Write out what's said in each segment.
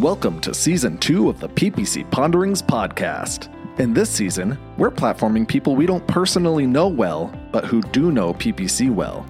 Welcome to season two of the PPC Ponderings podcast. In this season, we're platforming people we don't personally know well, but who do know PPC well.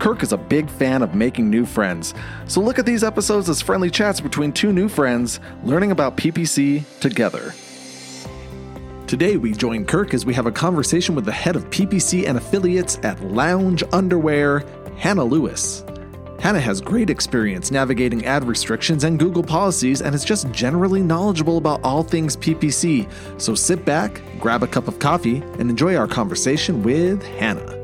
Kirk is a big fan of making new friends, so look at these episodes as friendly chats between two new friends learning about PPC together. Today, we join Kirk as we have a conversation with the head of PPC and affiliates at Lounge Underwear, Hannah Lewis. Hannah has great experience navigating ad restrictions and Google policies and is just generally knowledgeable about all things PPC. So sit back, grab a cup of coffee, and enjoy our conversation with Hannah.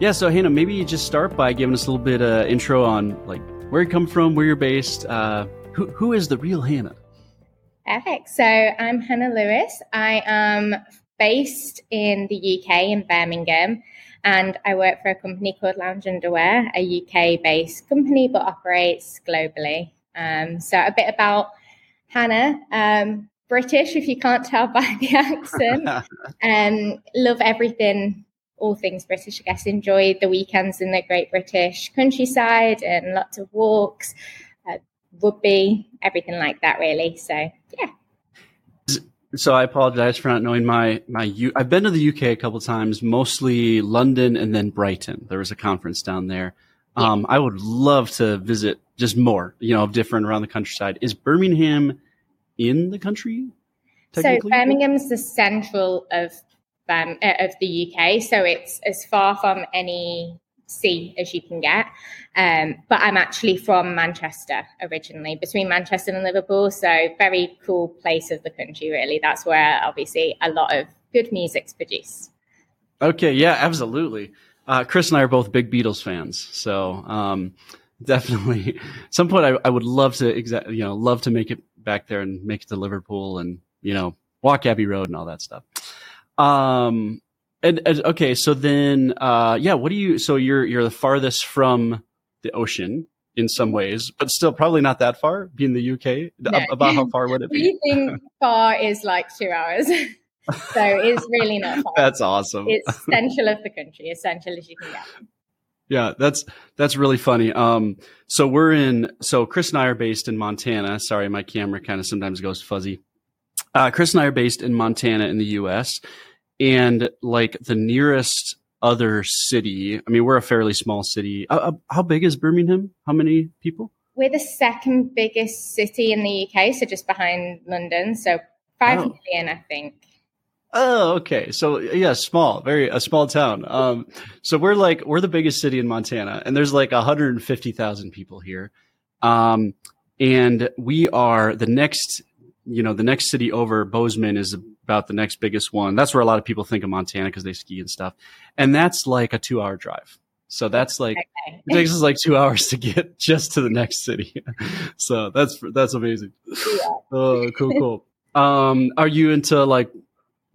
Yeah, so Hannah, maybe you just start by giving us a little bit of intro on like where you come from, where you're based. Uh, who, who is the real Hannah? Perfect. So I'm Hannah Lewis. I am based in the UK in Birmingham and I work for a company called Lounge Underwear, a UK based company but operates globally. Um, so, a bit about Hannah. Um, British, if you can't tell by the accent. um, love everything, all things British, I guess. Enjoy the weekends in the great British countryside and lots of walks, uh, rugby, everything like that, really. So, yeah so I apologize for not knowing my my U. I've been to the UK a couple times, mostly London and then Brighton. There was a conference down there. Yeah. Um, I would love to visit just more, you know, different around the countryside. Is Birmingham in the country? So Birmingham's the central of um, of the UK, so it's as far from any sea as you can get. Um, but I'm actually from Manchester originally, between Manchester and Liverpool. So, very cool place of the country, really. That's where obviously a lot of good music's produced. Okay, yeah, absolutely. Uh, Chris and I are both big Beatles fans, so um, definitely. At some point, I, I would love to, exa- you know, love to make it back there and make it to Liverpool and you know walk Abbey Road and all that stuff. Um, and, and, okay, so then, uh, yeah, what do you? So you're you're the farthest from the ocean in some ways, but still probably not that far. Being the UK, no. about how far would it be? Anything far is like two hours, so it's really not far. That's awesome. It's central of the country, as central as you can get. Yeah, that's that's really funny. Um, so we're in. So Chris and I are based in Montana. Sorry, my camera kind of sometimes goes fuzzy. Uh, Chris and I are based in Montana in the U.S and like the nearest other city. I mean, we're a fairly small city. Uh, how big is Birmingham? How many people? We're the second biggest city in the UK, so just behind London. So five oh. million, I think. Oh, okay. So yeah, small, very a small town. Um, so we're like we're the biggest city in Montana, and there's like 150,000 people here. Um, and we are the next, you know, the next city over Bozeman is about the next biggest one. That's where a lot of people think of Montana because they ski and stuff. And that's like a two hour drive. So that's like okay. it takes us like two hours to get just to the next city. so that's that's amazing. Yeah. Oh, cool, cool. Um, are you into like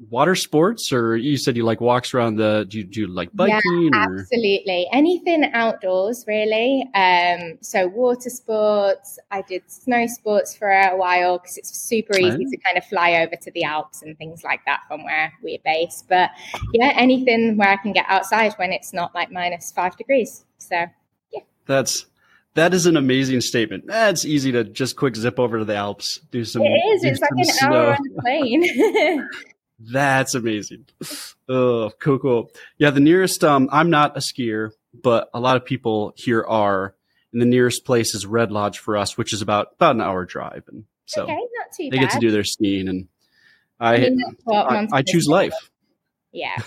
water sports or you said you like walks around the do you, do you like biking yeah, absolutely anything outdoors really um so water sports i did snow sports for a while because it's super easy to kind of fly over to the alps and things like that from where we're based but yeah anything where i can get outside when it's not like minus five degrees so yeah that's that is an amazing statement. That's easy to just quick zip over to the Alps, do some. It is. It's like an snow. hour on the plane. That's amazing. Oh, cool, cool. Yeah, the nearest, um, I'm not a skier, but a lot of people here are. And the nearest place is Red Lodge for us, which is about about an hour drive. And so okay, not too they bad. get to do their skiing and I, I, mean, I, I choose life. Yeah.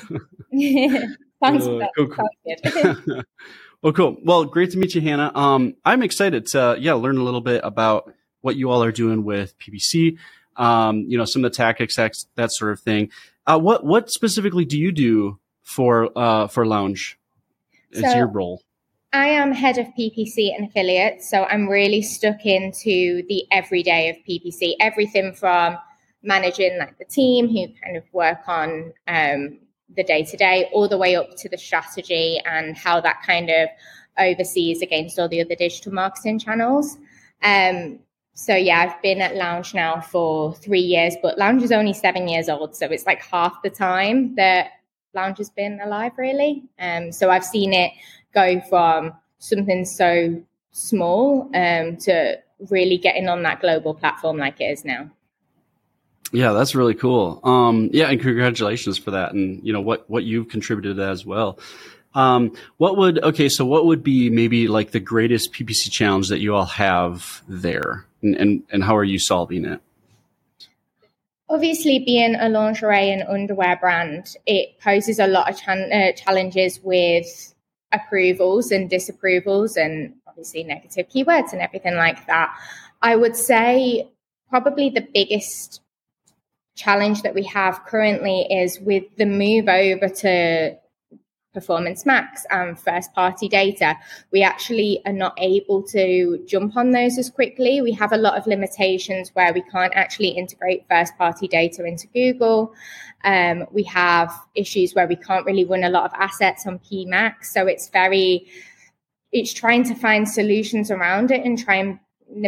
Sounds, uh, cool, cool. good. well, cool. Well, great to meet you, Hannah. Um, I'm excited to, yeah, learn a little bit about what you all are doing with PPC um, you know, some of the tactics, that, that sort of thing. Uh, what what specifically do you do for uh, for Lounge? Is so, your role? I am head of PPC and affiliates, so I'm really stuck into the everyday of PPC. Everything from managing like the team who kind of work on um, the day to day, all the way up to the strategy and how that kind of oversees against all the other digital marketing channels. Um, so yeah, I've been at Lounge now for three years, but Lounge is only seven years old, so it's like half the time that Lounge has been alive, really. Um, so I've seen it go from something so small um, to really getting on that global platform like it is now. Yeah, that's really cool. Um, yeah, and congratulations for that, and you know what what you've contributed as well. Um, what would okay? So, what would be maybe like the greatest PPC challenge that you all have there, and and, and how are you solving it? Obviously, being a lingerie and underwear brand, it poses a lot of uh, challenges with approvals and disapprovals, and obviously negative keywords and everything like that. I would say probably the biggest challenge that we have currently is with the move over to performance max and first party data. We actually are not able to jump on those as quickly. We have a lot of limitations where we can't actually integrate first party data into google. Um, we have issues where we can't really run a lot of assets on pmax so it's very it's trying to find solutions around it and try and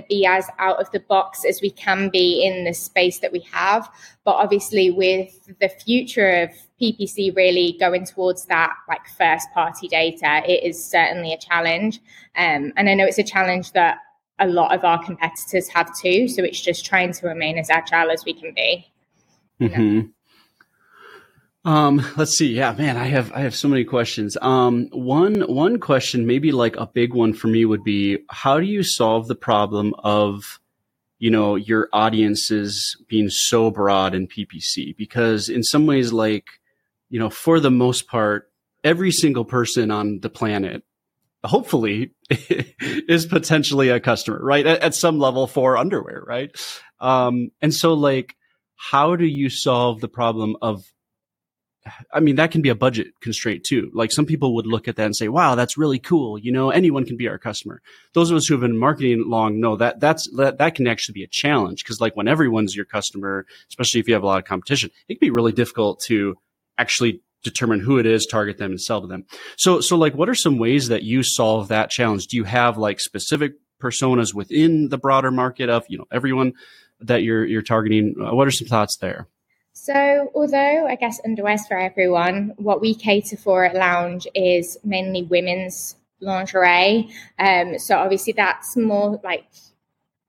be as out of the box as we can be in the space that we have. But obviously, with the future of PPC really going towards that like first party data, it is certainly a challenge. Um, and I know it's a challenge that a lot of our competitors have too. So it's just trying to remain as agile as we can be. Mm-hmm. Um, let's see. Yeah, man, I have I have so many questions. Um, one one question, maybe like a big one for me would be how do you solve the problem of you know your audiences being so broad in PPC? Because in some ways, like you know, for the most part, every single person on the planet hopefully is potentially a customer, right? At, at, some level for underwear, right? Um, and so like, how do you solve the problem of I mean, that can be a budget constraint too. Like some people would look at that and say, wow, that's really cool. You know, anyone can be our customer. Those of us who have been marketing long know that that's, that, that can actually be a challenge. Cause like when everyone's your customer, especially if you have a lot of competition, it can be really difficult to actually determine who it is, target them and sell to them. So, so like what are some ways that you solve that challenge? Do you have like specific personas within the broader market of, you know, everyone that you're, you're targeting? Uh, what are some thoughts there? So, although I guess underwear's for everyone, what we cater for at Lounge is mainly women's lingerie. Um, so obviously that's more like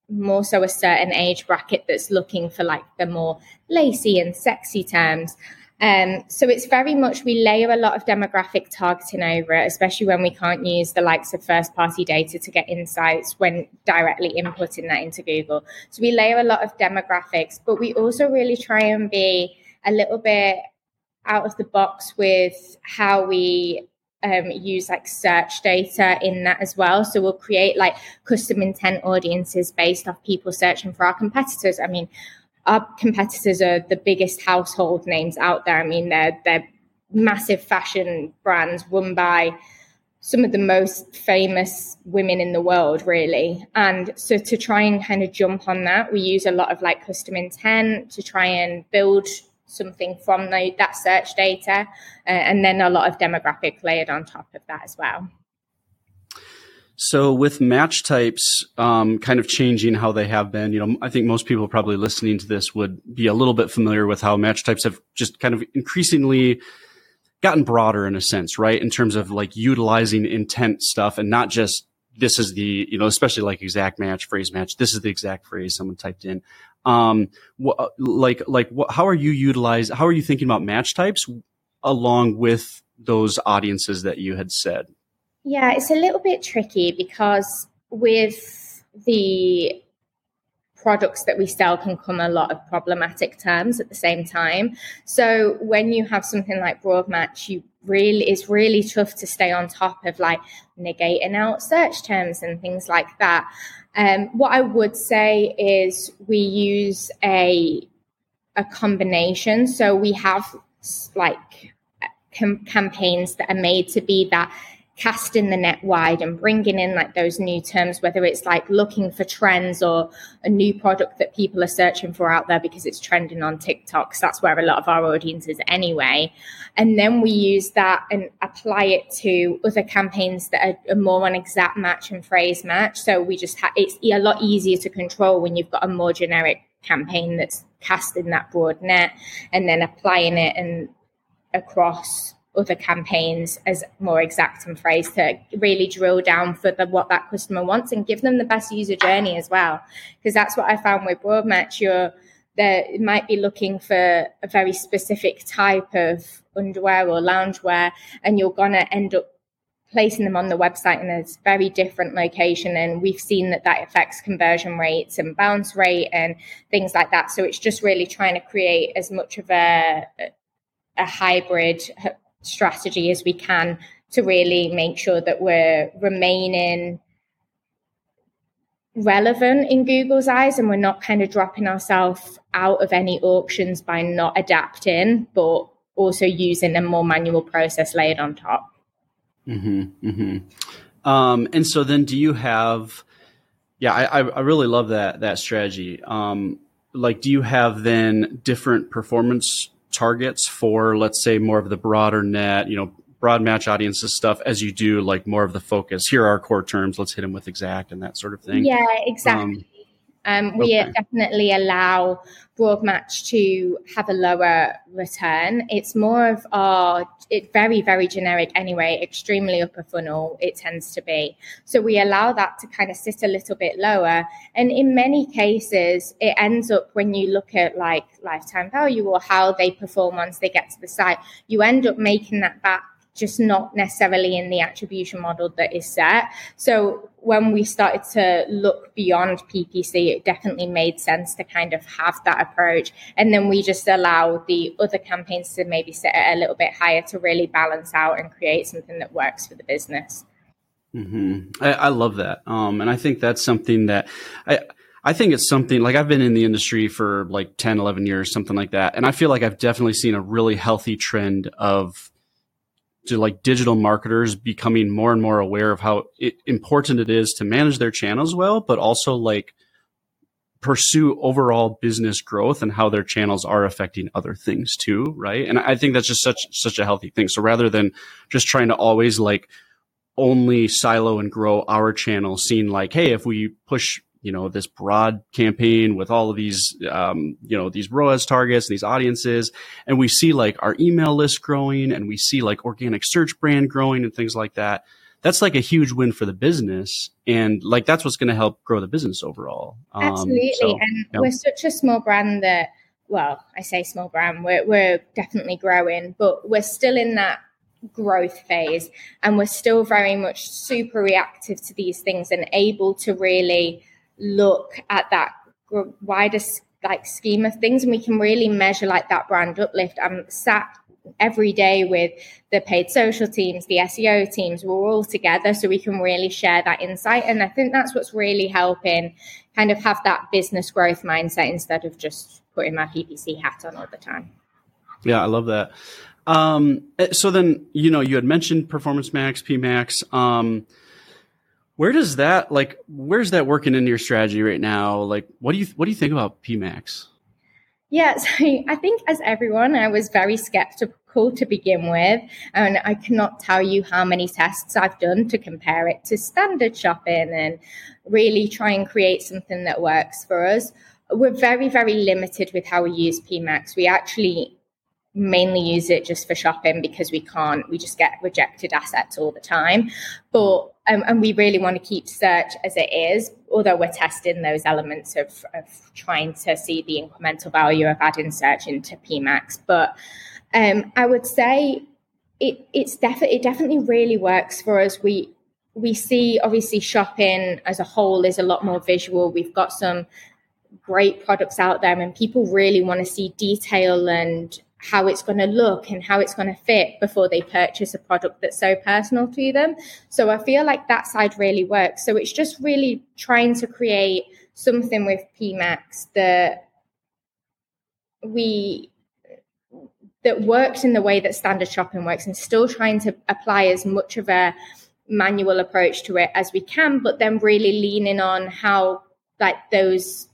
more so a certain age bracket that's looking for like the more lacy and sexy terms. Um, so it's very much we layer a lot of demographic targeting over it, especially when we can't use the likes of first party data to get insights when directly inputting that into Google. So we layer a lot of demographics, but we also really try and be a little bit out of the box with how we um, use like search data in that as well. So we'll create like custom intent audiences based off people searching for our competitors. I mean, our competitors are the biggest household names out there. I mean, they're they're massive fashion brands run by some of the most famous women in the world, really. And so to try and kind of jump on that, we use a lot of like custom intent to try and build something from the, that search data, uh, and then a lot of demographic layered on top of that as well. So with match types, um, kind of changing how they have been, you know, I think most people probably listening to this would be a little bit familiar with how match types have just kind of increasingly gotten broader in a sense, right? In terms of like utilizing intent stuff and not just this is the, you know, especially like exact match, phrase match. This is the exact phrase someone typed in. Um, wh- like, like, wh- how are you utilize, how are you thinking about match types along with those audiences that you had said? Yeah, it's a little bit tricky because with the products that we sell can come a lot of problematic terms at the same time. So when you have something like broad match, you really it's really tough to stay on top of like negating out search terms and things like that. Um, what I would say is we use a a combination. So we have like com- campaigns that are made to be that casting the net wide and bringing in like those new terms, whether it's like looking for trends or a new product that people are searching for out there because it's trending on TikTok. So that's where a lot of our audience is anyway. And then we use that and apply it to other campaigns that are, more on exact match and phrase match. So we just it's a lot easier to control when you've got a more generic campaign that's casting that broad net and then applying it and across other campaigns as more exact and phrase to really drill down for the, what that customer wants and give them the best user journey as well. Because that's what I found with Broadmatch. You're that might be looking for a very specific type of underwear or loungewear, and you're to end up placing them on the website in a very different location and we've seen that that affects conversion rates and bounce rate and things like that so it's just really trying to create as much of a a hybrid strategy as we can to really make sure that we're remaining relevant in Google's eyes and we're not kind of dropping ourselves out of any auctions by not adapting, but also using a more manual process layered on top. Mm-hmm, mm-hmm. Um, and so then do you have, yeah, I, I really love that, that strategy. Um, like, do you have then different performance targets for, let's say, more of the broader net, you know, broad match audiences stuff as you do like more of the focus. Here are our core terms. Let's hit them with exact and that sort of thing. Yeah, exactly. Um, um, we okay. definitely allow broad match to have a lower return. It's more of our, it's very, very generic anyway, extremely upper funnel, it tends to be. So we allow that to kind of sit a little bit lower. And in many cases, it ends up when you look at like lifetime value or how they perform once they get to the site, you end up making that back just not necessarily in the attribution model that is set. So when we started to look beyond PPC, it definitely made sense to kind of have that approach. And then we just allow the other campaigns to maybe set it a little bit higher to really balance out and create something that works for the business. Mm-hmm. I, I, love that. Um, and I think that's something that I, I think it's something like I've been in the industry for like 10, 11 years, something like that. And I feel like I've definitely seen a really healthy trend of to like digital marketers becoming more and more aware of how it, important it is to manage their channels well, but also like pursue overall business growth and how their channels are affecting other things too, right? And I think that's just such such a healthy thing. So rather than just trying to always like only silo and grow our channel, seeing like, hey, if we push you know this broad campaign with all of these um, you know these ROAS targets, these audiences, and we see like our email list growing, and we see like organic search brand growing and things like that. That's like a huge win for the business, and like that's what's going to help grow the business overall. Um, Absolutely, so, and know. we're such a small brand that well, I say small brand, we're, we're definitely growing, but we're still in that growth phase and we're still very much super reactive to these things and able to really look at that wider like scheme of things and we can really measure like that brand uplift. I'm sat every day with the paid social teams the seo teams we're all together so we can really share that insight and i think that's what's really helping kind of have that business growth mindset instead of just putting my ppc hat on all the time. Yeah i love that. Um, so then you know you had mentioned performance max pmax um, where does that like where's that working into your strategy right now? Like what do you what do you think about PMAX? Yeah, so I think as everyone, I was very skeptical to begin with. And I cannot tell you how many tests I've done to compare it to standard shopping and really try and create something that works for us. We're very, very limited with how we use PMAX. We actually mainly use it just for shopping because we can't, we just get rejected assets all the time. But um, and we really want to keep search as it is, although we're testing those elements of, of trying to see the incremental value of adding search into PMAX. But um, I would say it it's definitely it definitely really works for us. We we see obviously shopping as a whole is a lot more visual. We've got some great products out there and people really want to see detail and how it's going to look and how it's going to fit before they purchase a product that's so personal to them. So I feel like that side really works. So it's just really trying to create something with PMAX that we that works in the way that standard shopping works and still trying to apply as much of a manual approach to it as we can, but then really leaning on how like those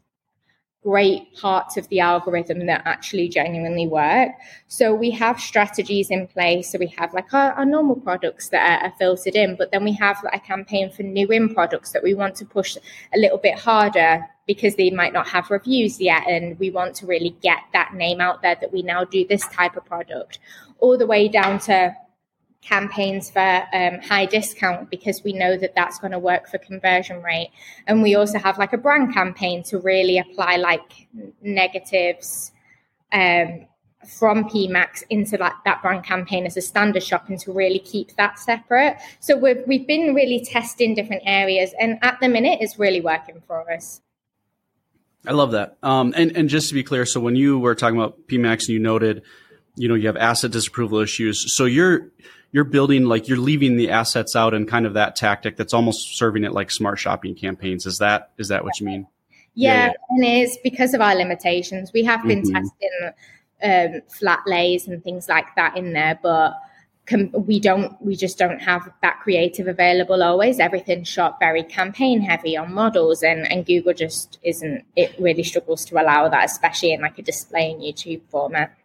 great parts of the algorithm that actually genuinely work. So we have strategies in place. So we have like our, our normal products that are, are, filtered in, but then we have like a campaign for new in products that we want to push a little bit harder because they might not have reviews yet. And we want to really get that name out there that we now do this type of product all the way down to campaigns for um, high discount because we know that that's going to work for conversion rate. And we also have like a brand campaign to really apply like negatives um, from PMAX into like that brand campaign as a standard shop and to really keep that separate. So we've, we've been really testing different areas and at the minute it's really working for us. I love that. Um, and, and just to be clear, so when you were talking about PMAX and you noted, you know, you have asset disapproval issues. So you're, you're building like you're leaving the assets out and kind of that tactic that's almost serving it like smart shopping campaigns. Is that is that what you mean? Yeah, yeah, yeah. and it's because of our limitations. We have been mm-hmm. testing um, flat lays and things like that in there, but com- we don't. We just don't have that creative available always. Everything's shot very campaign heavy on models, and and Google just isn't. It really struggles to allow that, especially in like a display in YouTube format.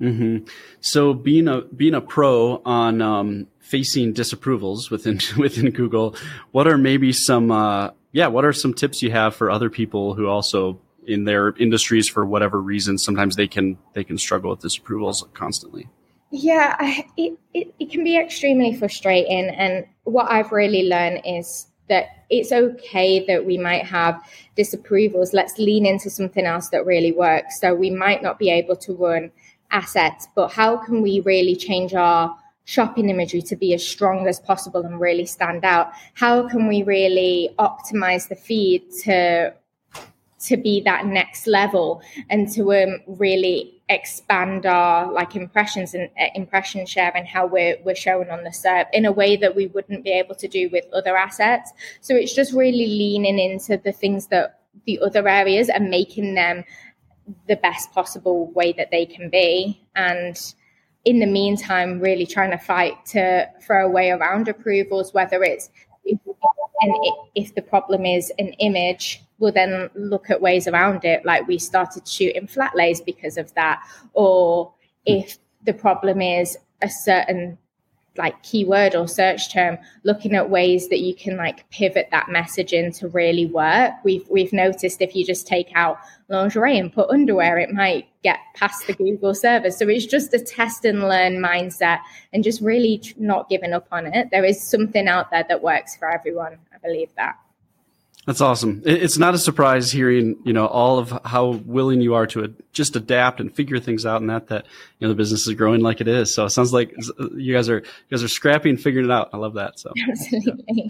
Mm-hmm. So being a being a pro on um, facing disapprovals within within Google, what are maybe some uh, yeah what are some tips you have for other people who also in their industries for whatever reason sometimes they can they can struggle with disapprovals constantly. Yeah, it, it, it can be extremely frustrating. And what I've really learned is that it's okay that we might have disapprovals. Let's lean into something else that really works. So we might not be able to run assets, but how can we really change our shopping imagery to be as strong as possible and really stand out? How can we really optimize the feed to to be that next level and to um, really expand our like impressions and uh, impression share and how we're we're showing on the SERP in a way that we wouldn't be able to do with other assets. So it's just really leaning into the things that the other areas and making them the best possible way that they can be. And in the meantime, really trying to fight to throw a way around approvals, whether it's and if the problem is an image, we'll then look at ways around it. Like we started shooting flat lays because of that. Or if the problem is a certain like keyword or search term looking at ways that you can like pivot that messaging to really work. We've we've noticed if you just take out lingerie and put underwear it might get past the google servers so it's just a test and learn mindset and just really not giving up on it. There is something out there that works for everyone i believe that that's awesome. It's not a surprise hearing, you know, all of how willing you are to just adapt and figure things out, and that that you know the business is growing like it is. So it sounds like you guys are you guys are scrapping, and figuring it out. I love that. So absolutely. Yeah.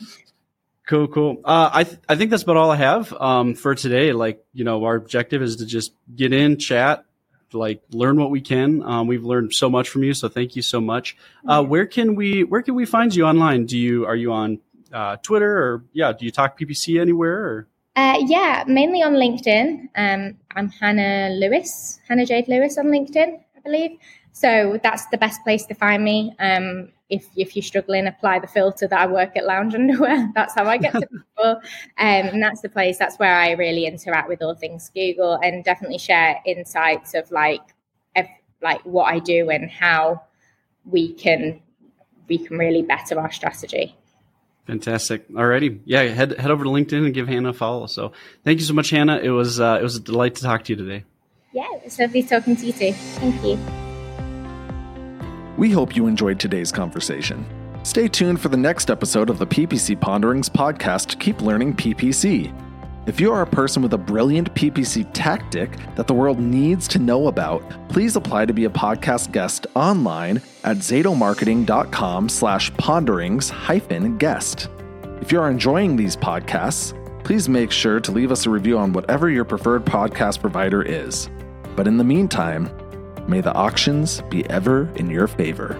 Cool, cool. Uh, I th- I think that's about all I have um, for today. Like you know, our objective is to just get in, chat, like learn what we can. Um, we've learned so much from you, so thank you so much. Uh, where can we where can we find you online? Do you are you on uh, Twitter or yeah, do you talk PPC anywhere? Or? Uh, yeah, mainly on LinkedIn. Um, I'm Hannah Lewis, Hannah Jade Lewis on LinkedIn, I believe. So that's the best place to find me. Um, if if you're struggling, apply the filter that I work at Lounge Underwear. That's how I get to people, um, and that's the place. That's where I really interact with all things Google, and definitely share insights of like, of, like what I do and how we can we can really better our strategy. Fantastic. Alrighty. Yeah, head head over to LinkedIn and give Hannah a follow. So thank you so much, Hannah. It was uh, it was a delight to talk to you today. Yeah, it was lovely talking to you too. Thank you. We hope you enjoyed today's conversation. Stay tuned for the next episode of the PPC Ponderings podcast, Keep Learning PPC. If you are a person with a brilliant PPC tactic that the world needs to know about, please apply to be a podcast guest online at zatomarketing.com slash ponderings hyphen guest. If you are enjoying these podcasts, please make sure to leave us a review on whatever your preferred podcast provider is. But in the meantime, may the auctions be ever in your favor.